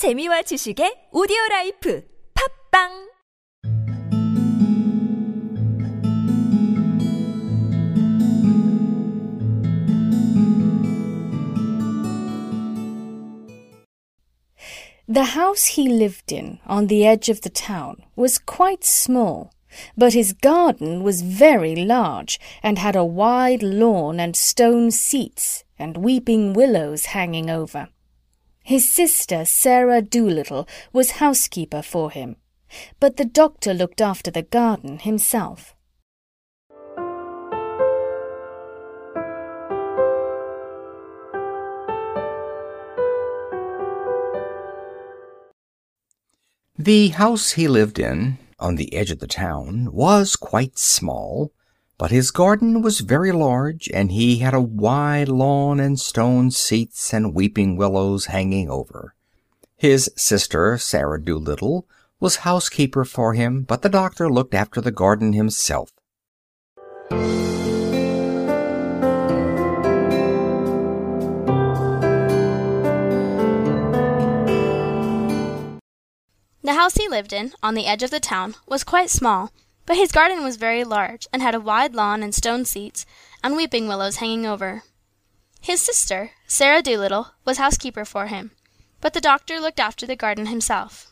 재미와 지식의 오디오 라이프 팝빵 The house he lived in on the edge of the town was quite small, but his garden was very large and had a wide lawn and stone seats and weeping willows hanging over. His sister, Sarah Dolittle, was housekeeper for him, but the doctor looked after the garden himself. The house he lived in, on the edge of the town, was quite small, but his garden was very large, and he had a wide lawn and stone seats and weeping willows hanging over. His sister, Sarah Dolittle, was housekeeper for him, but the doctor looked after the garden himself. The house he lived in, on the edge of the town, was quite small, but his garden was very large, and had a wide lawn and stone seats, and weeping willows hanging over. His sister, Sarah Dolittle, was housekeeper for him, but the doctor looked after the garden himself.